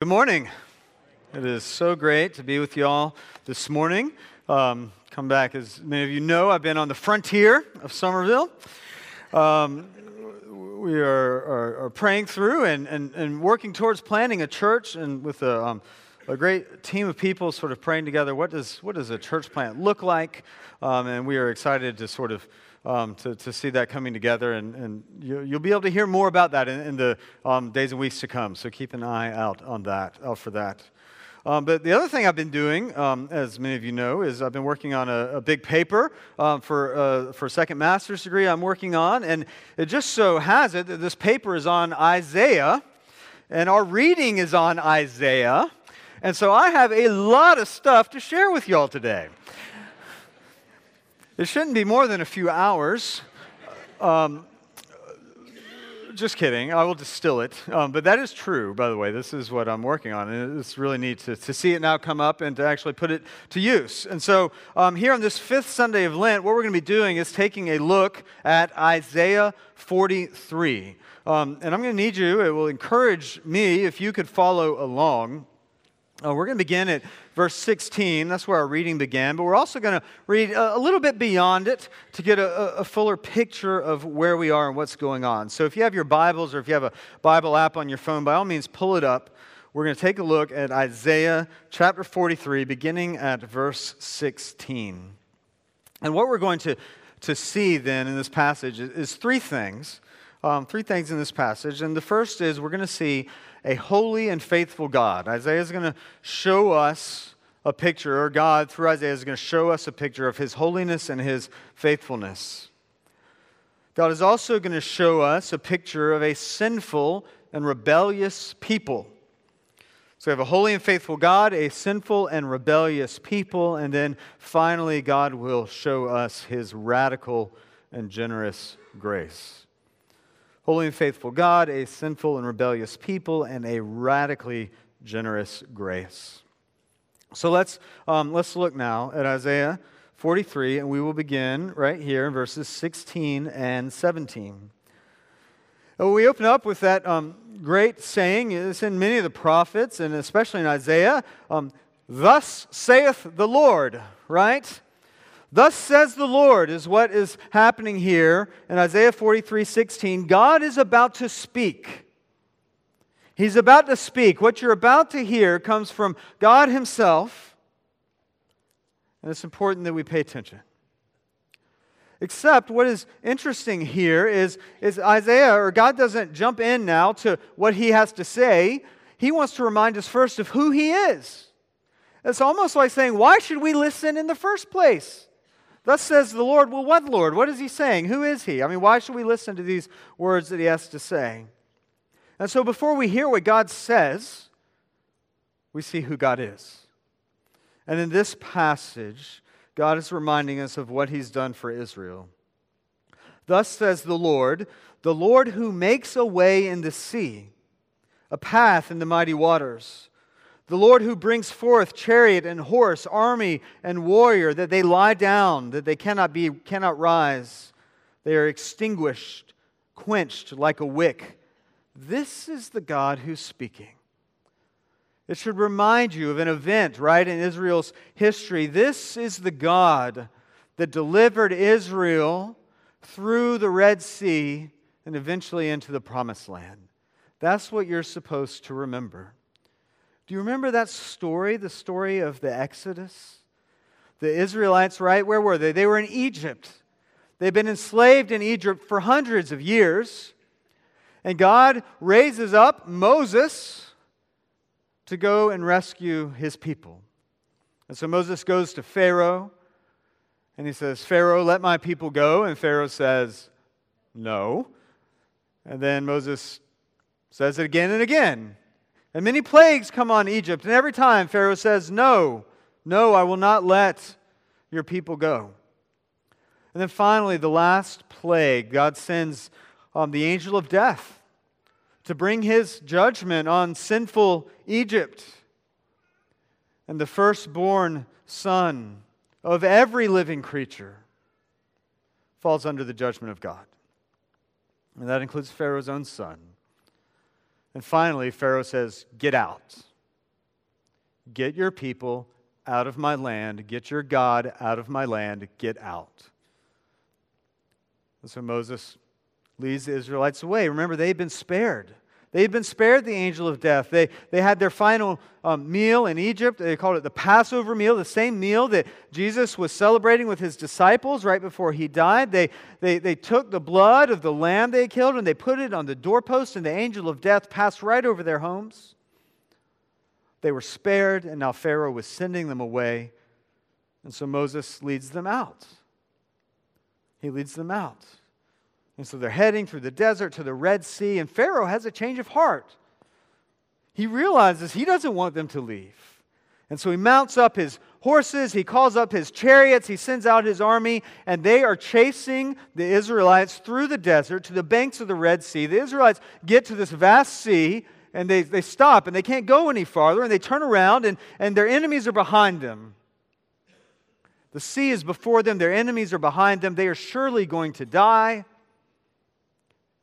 Good morning. It is so great to be with you all this morning. Um, come back, as many of you know, I've been on the frontier of Somerville. Um, we are, are, are, praying through and, and, and working towards planning a church and with a, um, a great team of people sort of praying together. What does, what does a church plant look like? Um, and we are excited to sort of um, to, to see that coming together. And, and you, will be able to hear more about that in, in the um, days and weeks to come. So keep an eye out on that, out for that. Um, but the other thing I've been doing, um, as many of you know, is I've been working on a, a big paper um, for, uh, for a second master's degree I'm working on. And it just so has it that this paper is on Isaiah, and our reading is on Isaiah. And so I have a lot of stuff to share with y'all today. It shouldn't be more than a few hours. Um, just kidding. I will distill it. Um, but that is true, by the way. This is what I'm working on. And it's really neat to, to see it now come up and to actually put it to use. And so, um, here on this fifth Sunday of Lent, what we're going to be doing is taking a look at Isaiah 43. Um, and I'm going to need you, it will encourage me if you could follow along. Uh, we're going to begin at verse 16. That's where our reading began. But we're also going to read a, little bit beyond it to get a, a, fuller picture of where we are and what's going on. So if you have your Bibles or if you have a Bible app on your phone, by all means, pull it up. We're going to take a look at Isaiah chapter 43, beginning at verse 16. And what we're going to, to see then in this passage is, is three things. Um, three things in this passage. And the first is we're going to see a holy and faithful God. Isaiah is going to show us a picture, or God through Isaiah is going to show us a picture of his holiness and his faithfulness. God is also going to show us a picture of a sinful and rebellious people. So we have a holy and faithful God, a sinful and rebellious people, and then finally, God will show us his radical and generous grace holy and faithful God, a sinful and rebellious people, and a radically generous grace. So let's, um, let's look now at Isaiah 43, and we will begin right here in verses 16 and 17. And we open up with that um, great saying, it's in many of the prophets, and especially in Isaiah, um, Thus saith the Lord, right? Thus says the Lord, is what is happening here in Isaiah 43 16. God is about to speak. He's about to speak. What you're about to hear comes from God Himself. And it's important that we pay attention. Except what is interesting here is, is Isaiah, or God doesn't jump in now to what he has to say. He wants to remind us first of who he is. It's almost like saying, Why should we listen in the first place? Thus says the Lord. Well, what Lord? What is he saying? Who is he? I mean, why should we listen to these words that he has to say? And so before we hear what God says, we see who God is. And in this passage, God is reminding us of what he's done for Israel. Thus says the Lord, the Lord who makes a way in the sea, a path in the mighty waters the Lord who brings forth chariot and horse, army and warrior, that they lie down, that they cannot be, cannot rise. They are extinguished, quenched like a wick. This is the God who's speaking. It should remind you of an event, right, in Israel's history. This is the God that delivered Israel through the Red Sea and eventually into the Promised Land. That's what you're supposed to remember. Do you remember that story, the story of the Exodus? The Israelites, right? Where were they? They were in Egypt. They've been enslaved in Egypt for hundreds of years. And God raises up Moses to go and rescue his people. And so Moses goes to Pharaoh and he says, Pharaoh, let my people go. And Pharaoh says, No. And then Moses says it again and again. And many plagues come on Egypt. And every time Pharaoh says, No, no, I will not let your people go. And then finally, the last plague, God sends um, the angel of death to bring his judgment on sinful Egypt. And the firstborn son of every living creature falls under the judgment of God. And that includes Pharaoh's own son. And finally, Pharaoh says, Get out. Get your people out of my land. Get your God out of my land. Get out. And so Moses leads the Israelites away. Remember, they've been spared. They had been spared the angel of death. They, they had their final um, meal in Egypt. They called it the Passover meal, the same meal that Jesus was celebrating with his disciples right before he died. They, they, they took the blood of the lamb they killed and they put it on the doorpost, and the angel of death passed right over their homes. They were spared, and now Pharaoh was sending them away. And so Moses leads them out. He leads them out. And so they're heading through the desert to the Red Sea, and Pharaoh has a change of heart. He realizes he doesn't want them to leave. And so he mounts up his horses, he calls up his chariots, he sends out his army, and they are chasing the Israelites through the desert to the banks of the Red Sea. The Israelites get to this vast sea, and they, they stop, and they can't go any farther, and they turn around, and, and their enemies are behind them. The sea is before them, their enemies are behind them. They are surely going to die.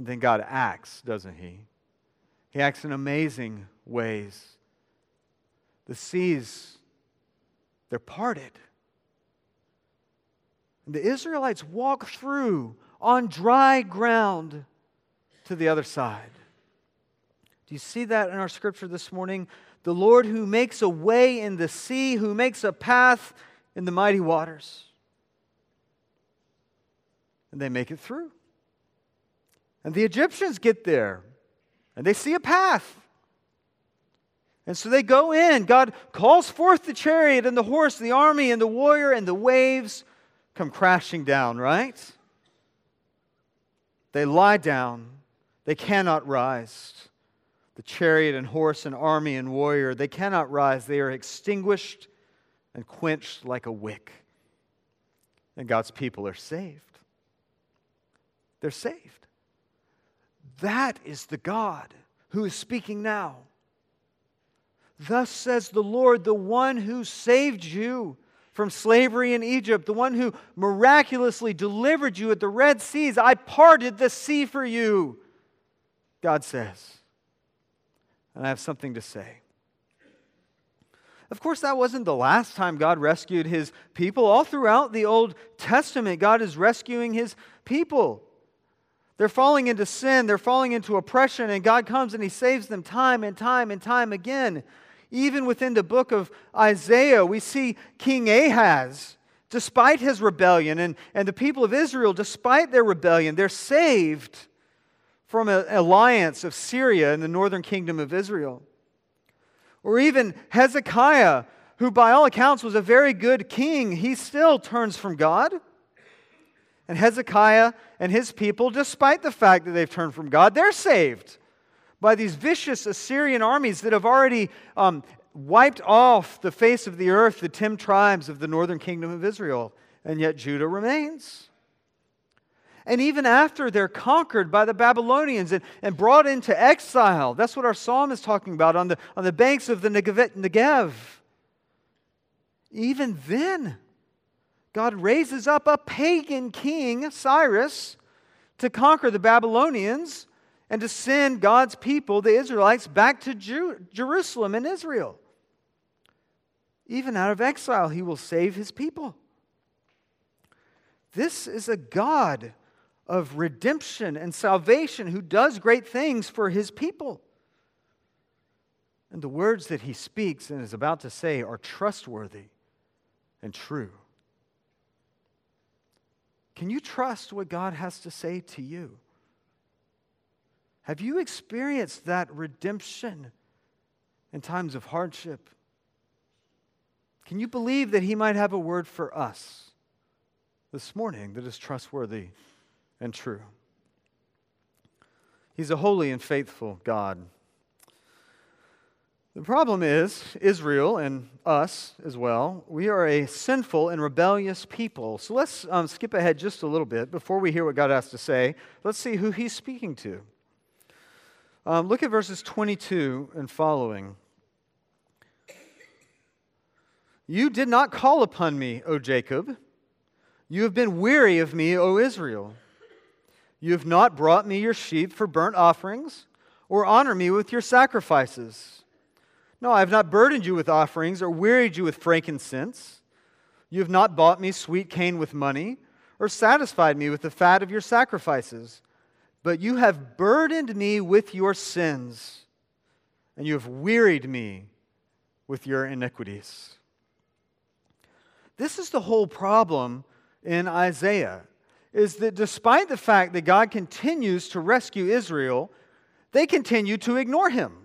And then God acts, doesn't He? He acts in amazing ways. The seas, they're parted. And the Israelites walk through on dry ground to the other side. Do you see that in our scripture this morning? The Lord who makes a way in the sea, who makes a path in the mighty waters. And they make it through. And the Egyptians get there and they see a path. And so they go in. God calls forth the chariot and the horse, the army and the warrior, and the waves come crashing down, right? They lie down. They cannot rise. The chariot and horse and army and warrior, they cannot rise. They are extinguished and quenched like a wick. And God's people are saved. They're saved. That is the God who is speaking now. Thus says the Lord, the one who saved you from slavery in Egypt, the one who miraculously delivered you at the Red Seas. I parted the sea for you, God says. And I have something to say. Of course, that wasn't the last time God rescued his people. All throughout the Old Testament, God is rescuing his people. They're falling into sin, they're falling into oppression, and God comes and He saves them time and time and time again. Even within the book of Isaiah, we see King Ahaz, despite his rebellion, and, and the people of Israel, despite their rebellion, they're saved from an alliance of Syria and the northern kingdom of Israel. Or even Hezekiah, who by all accounts was a very good king, he still turns from God. And Hezekiah and his people, despite the fact that they've turned from God, they're saved by these vicious Assyrian armies that have already um, wiped off the face of the earth the 10 tribes of the northern kingdom of Israel. And yet Judah remains. And even after they're conquered by the Babylonians and, and brought into exile, that's what our psalm is talking about on the, on the banks of the Negev. Even then, God raises up a pagan king, Cyrus, to conquer the Babylonians and to send God's people, the Israelites, back to Jew- Jerusalem and Israel. Even out of exile, he will save his people. This is a God of redemption and salvation who does great things for his people. And the words that he speaks and is about to say are trustworthy and true. Can you trust what God has to say to you? Have you experienced that redemption in times of hardship? Can you believe that He might have a word for us this morning that is trustworthy and true? He's a holy and faithful God. The problem is, Israel and us as well, we are a sinful and rebellious people. So let's um, skip ahead just a little bit before we hear what God has to say. Let's see who he's speaking to. Um, look at verses 22 and following. You did not call upon me, O Jacob. You have been weary of me, O Israel. You have not brought me your sheep for burnt offerings, or honor me with your sacrifices. No, I have not burdened you with offerings or wearied you with frankincense. You have not bought me sweet cane with money or satisfied me with the fat of your sacrifices. But you have burdened me with your sins, and you have wearied me with your iniquities. This is the whole problem in Isaiah is that despite the fact that God continues to rescue Israel, they continue to ignore him.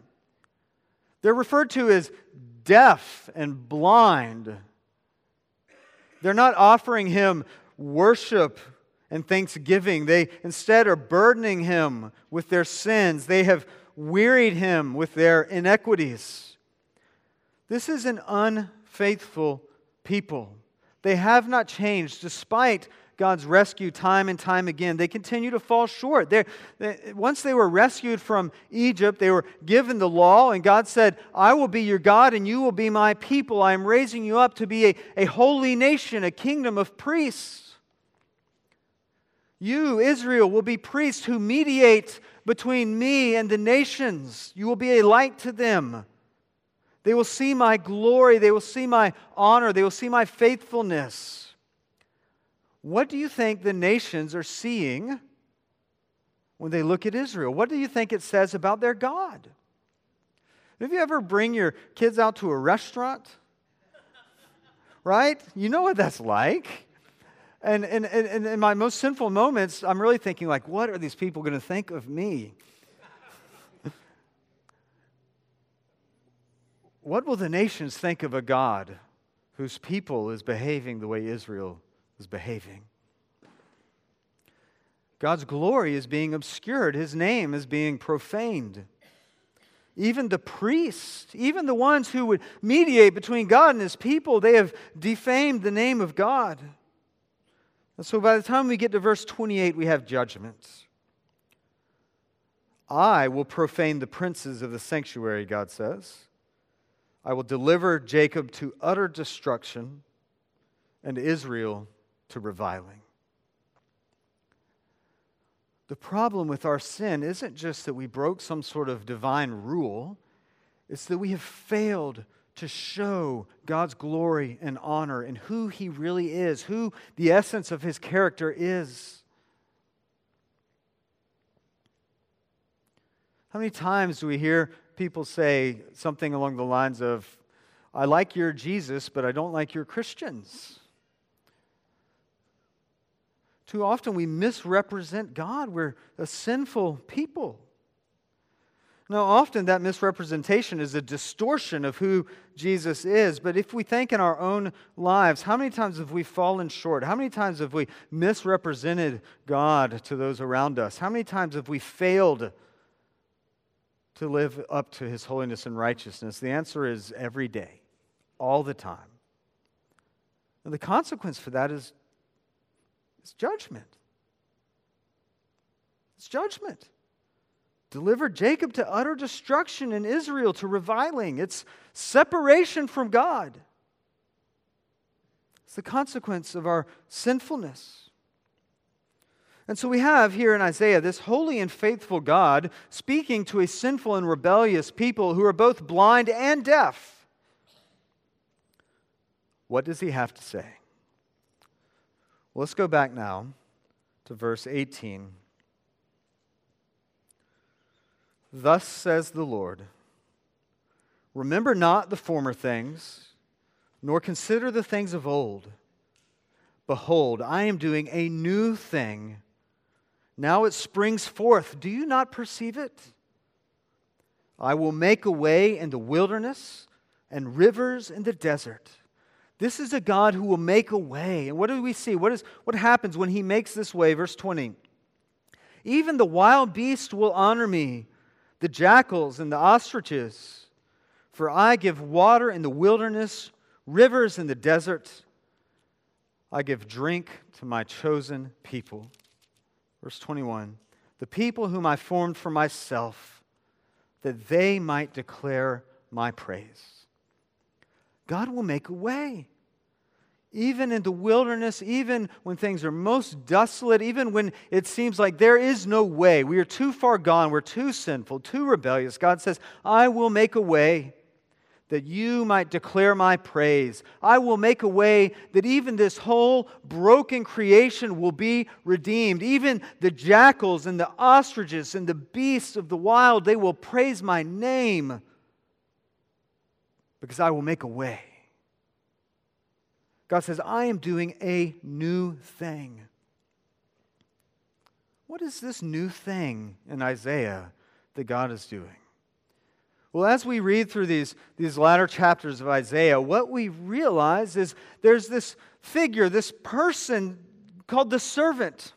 They're referred to as deaf and blind. They're not offering him worship and thanksgiving. They instead are burdening him with their sins. They have wearied him with their inequities. This is an unfaithful people. They have not changed despite God's rescue time and time again. They continue to fall short. They, once they were rescued from Egypt, they were given the law, and God said, I will be your God and you will be my people. I am raising you up to be a, a holy nation, a kingdom of priests. You, Israel, will be priests who mediate between me and the nations. You will be a light to them. They will see my glory. They will see my honor. They will see my faithfulness. What do you think the nations are seeing when they look at Israel? What do you think it says about their God? Have you ever bring your kids out to a restaurant? Right? You know what that's like. And, and, and, in my most sinful moments, I'm really thinking, like, what are these people going to think of me? what will the nations think of a God whose people is behaving the way Israel is behaving. God's glory is being obscured, His name is being profaned. Even the priests, even the ones who would mediate between God and His people, they have defamed the name of God. And so by the time we get to verse 28, we have judgments. I will profane the princes of the sanctuary, God says. I will deliver Jacob to utter destruction and Israel to reviling. The problem with our sin isn't just that we broke some sort of divine rule, it's that we have failed to show God's glory and honor and who He really is, who the essence of His character is. How many times do we hear people say something along the lines of, I like your Jesus, but I don't like your Christians? Too often we misrepresent God. We're a sinful people. Now, often that misrepresentation is a distortion of who Jesus is. But if we think in our own lives, how many times have we fallen short? How many times have we misrepresented God to those around us? How many times have we failed to live up to his holiness and righteousness? The answer is every day, all the time. And the consequence for that is it's judgment. It's judgment. Delivered Jacob to utter destruction and Israel to reviling. It's separation from God. It's the consequence of our sinfulness. And so we have here in Isaiah this holy and faithful God speaking to a sinful and rebellious people who are both blind and deaf. What does he have to say? Well, let's go back now to verse 18. Thus says the Lord Remember not the former things, nor consider the things of old. Behold, I am doing a new thing. Now it springs forth. Do you not perceive it? I will make a way in the wilderness and rivers in the desert. This is a God who will make a way. And what do we see? What, is, what happens when he makes this way? Verse 20. Even the wild beast will honor me, the jackals and the ostriches. For I give water in the wilderness, rivers in the desert. I give drink to my chosen people. Verse 21 The people whom I formed for myself, that they might declare my praise. God will make a way. Even in the wilderness, even when things are most desolate, even when it seems like there is no way, we are too far gone, we're too sinful, too rebellious, God says, I will make a way. that you might declare my praise. I will make a way that even this whole broken creation will be redeemed. Even the jackals and the ostriches and the beasts of the wild, they will praise my name because I will make a way. God says, I am doing a new thing. What is this new thing in Isaiah that God is doing? Well, as we read through these, these latter chapters of Isaiah, what we realize is there's this figure, this person called the servant.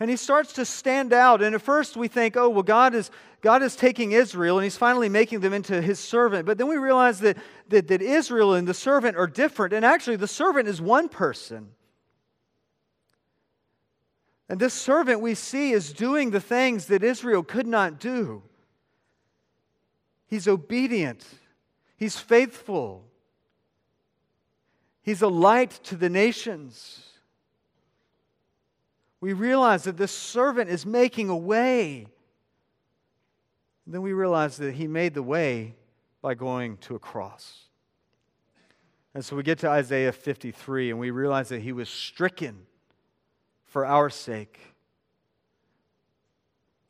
And he starts to stand out. And at first we think, oh, well, God is, God is taking Israel and he's finally making them into his servant. But then we realize that, that, that Israel and the servant are different. And actually, the servant is one person. And this servant we see is doing the things that Israel could not do. He's obedient, he's faithful, he's a light to the nations. We realize that this servant is making a way. And then we realize that he made the way by going to a cross. And so we get to Isaiah 53 and we realize that he was stricken for our sake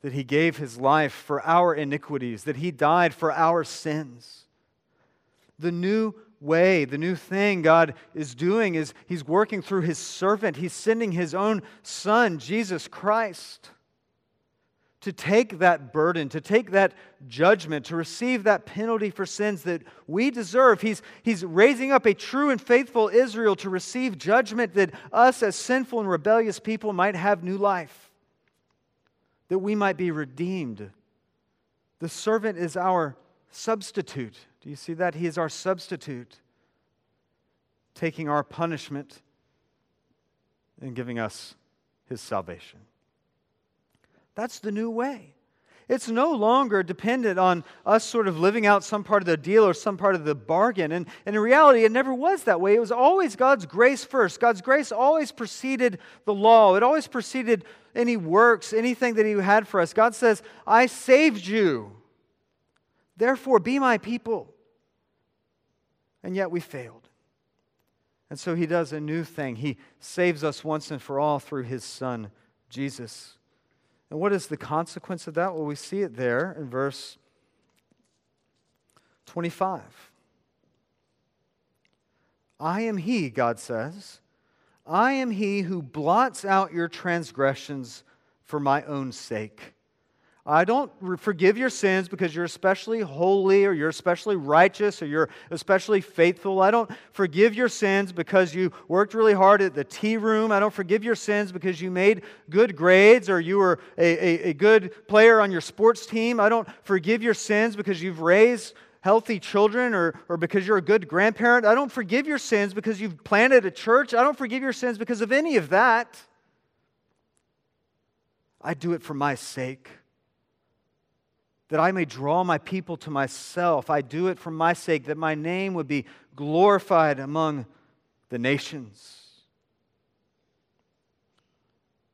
that he gave his life for our iniquities, that he died for our sins. The new way, the new thing God is doing is he's working through his servant. He's sending his own son, Jesus Christ, to take that burden, to take that judgment, to receive that penalty for sins that we deserve. He's, he's raising up a true and faithful Israel to receive judgment that us, as sinful and rebellious people, might have new life that we might be redeemed. The servant is our substitute. Do you see that? He is our substitute, taking our punishment and giving us his salvation. That's the new way. It's no longer dependent on us sort of living out some part of the deal or some part of the bargain. And, and in reality, it never was that way. It was always God's grace first. God's grace always preceded the law, it always preceded any works, anything that He had for us. God says, I saved you. Therefore, be my people. And yet we failed. And so He does a new thing. He saves us once and for all through His Son, Jesus. And what is the consequence of that? Well, we see it there in verse 25. I am He, God says. I am He who blots out your transgressions for my own sake. I don't forgive your sins because you're especially holy or you're especially righteous or you're especially faithful. I don't forgive your sins because you worked really hard at the tea room. I don't forgive your sins because you made good grades or you were a, a, a good player on your sports team. I don't forgive your sins because you've raised healthy children or, or because you're a good grandparent. I don't forgive your sins because you've planted a church. I don't forgive your sins because of any of that. I do it for my sake that I may draw my people to myself. I do it for my sake, that my name would be glorified among the nations.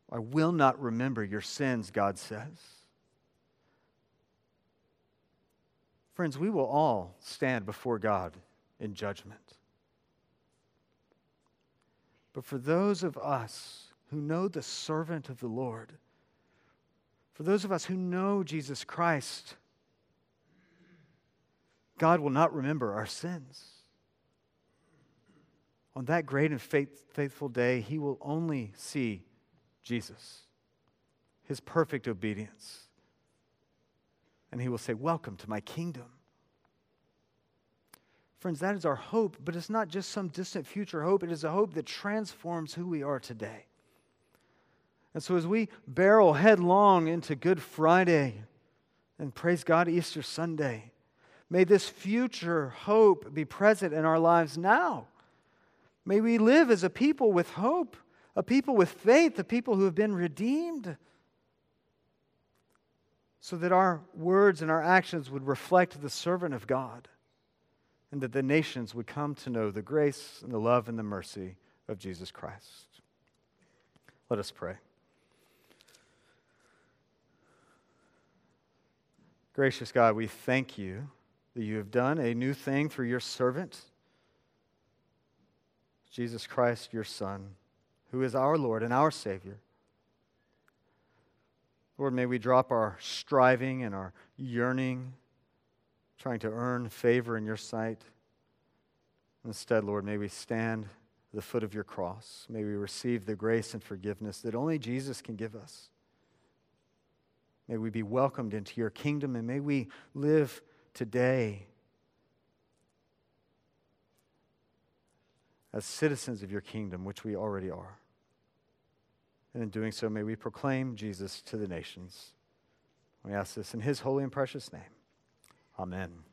I will not remember your sins, God says. Friends, we will all stand before God in judgment. But for those of us who know the servant of the Lord, for those of us who know Jesus Christ, God will not remember our sins. On that great and faith, faithful day, He will only see Jesus, His perfect obedience. And He will say, Welcome to my kingdom. Friends, that is our hope, but it's not just some distant future hope. It is a hope that transforms who we are today. And so, as we barrel headlong into Good Friday and praise God, Easter Sunday, may this future hope be present in our lives now. May we live as a people with hope, a people with faith, a people who have been redeemed, so that our words and our actions would reflect the servant of God, and that the nations would come to know the grace and the love and the mercy of Jesus Christ. Let us pray. Gracious God, we thank you that you have done a new thing through your servant, Jesus Christ, your Son, who is our Lord and our Savior. Lord, may we drop our striving and our yearning, trying to earn favor in your sight. Instead, Lord, may we stand at the foot of your cross. May we receive the grace and forgiveness that only Jesus can give us. May we be welcomed into your kingdom and may we live today as citizens of your kingdom, which we already are. And in doing so, may we proclaim Jesus to the nations. We ask this in his holy and precious name. Amen.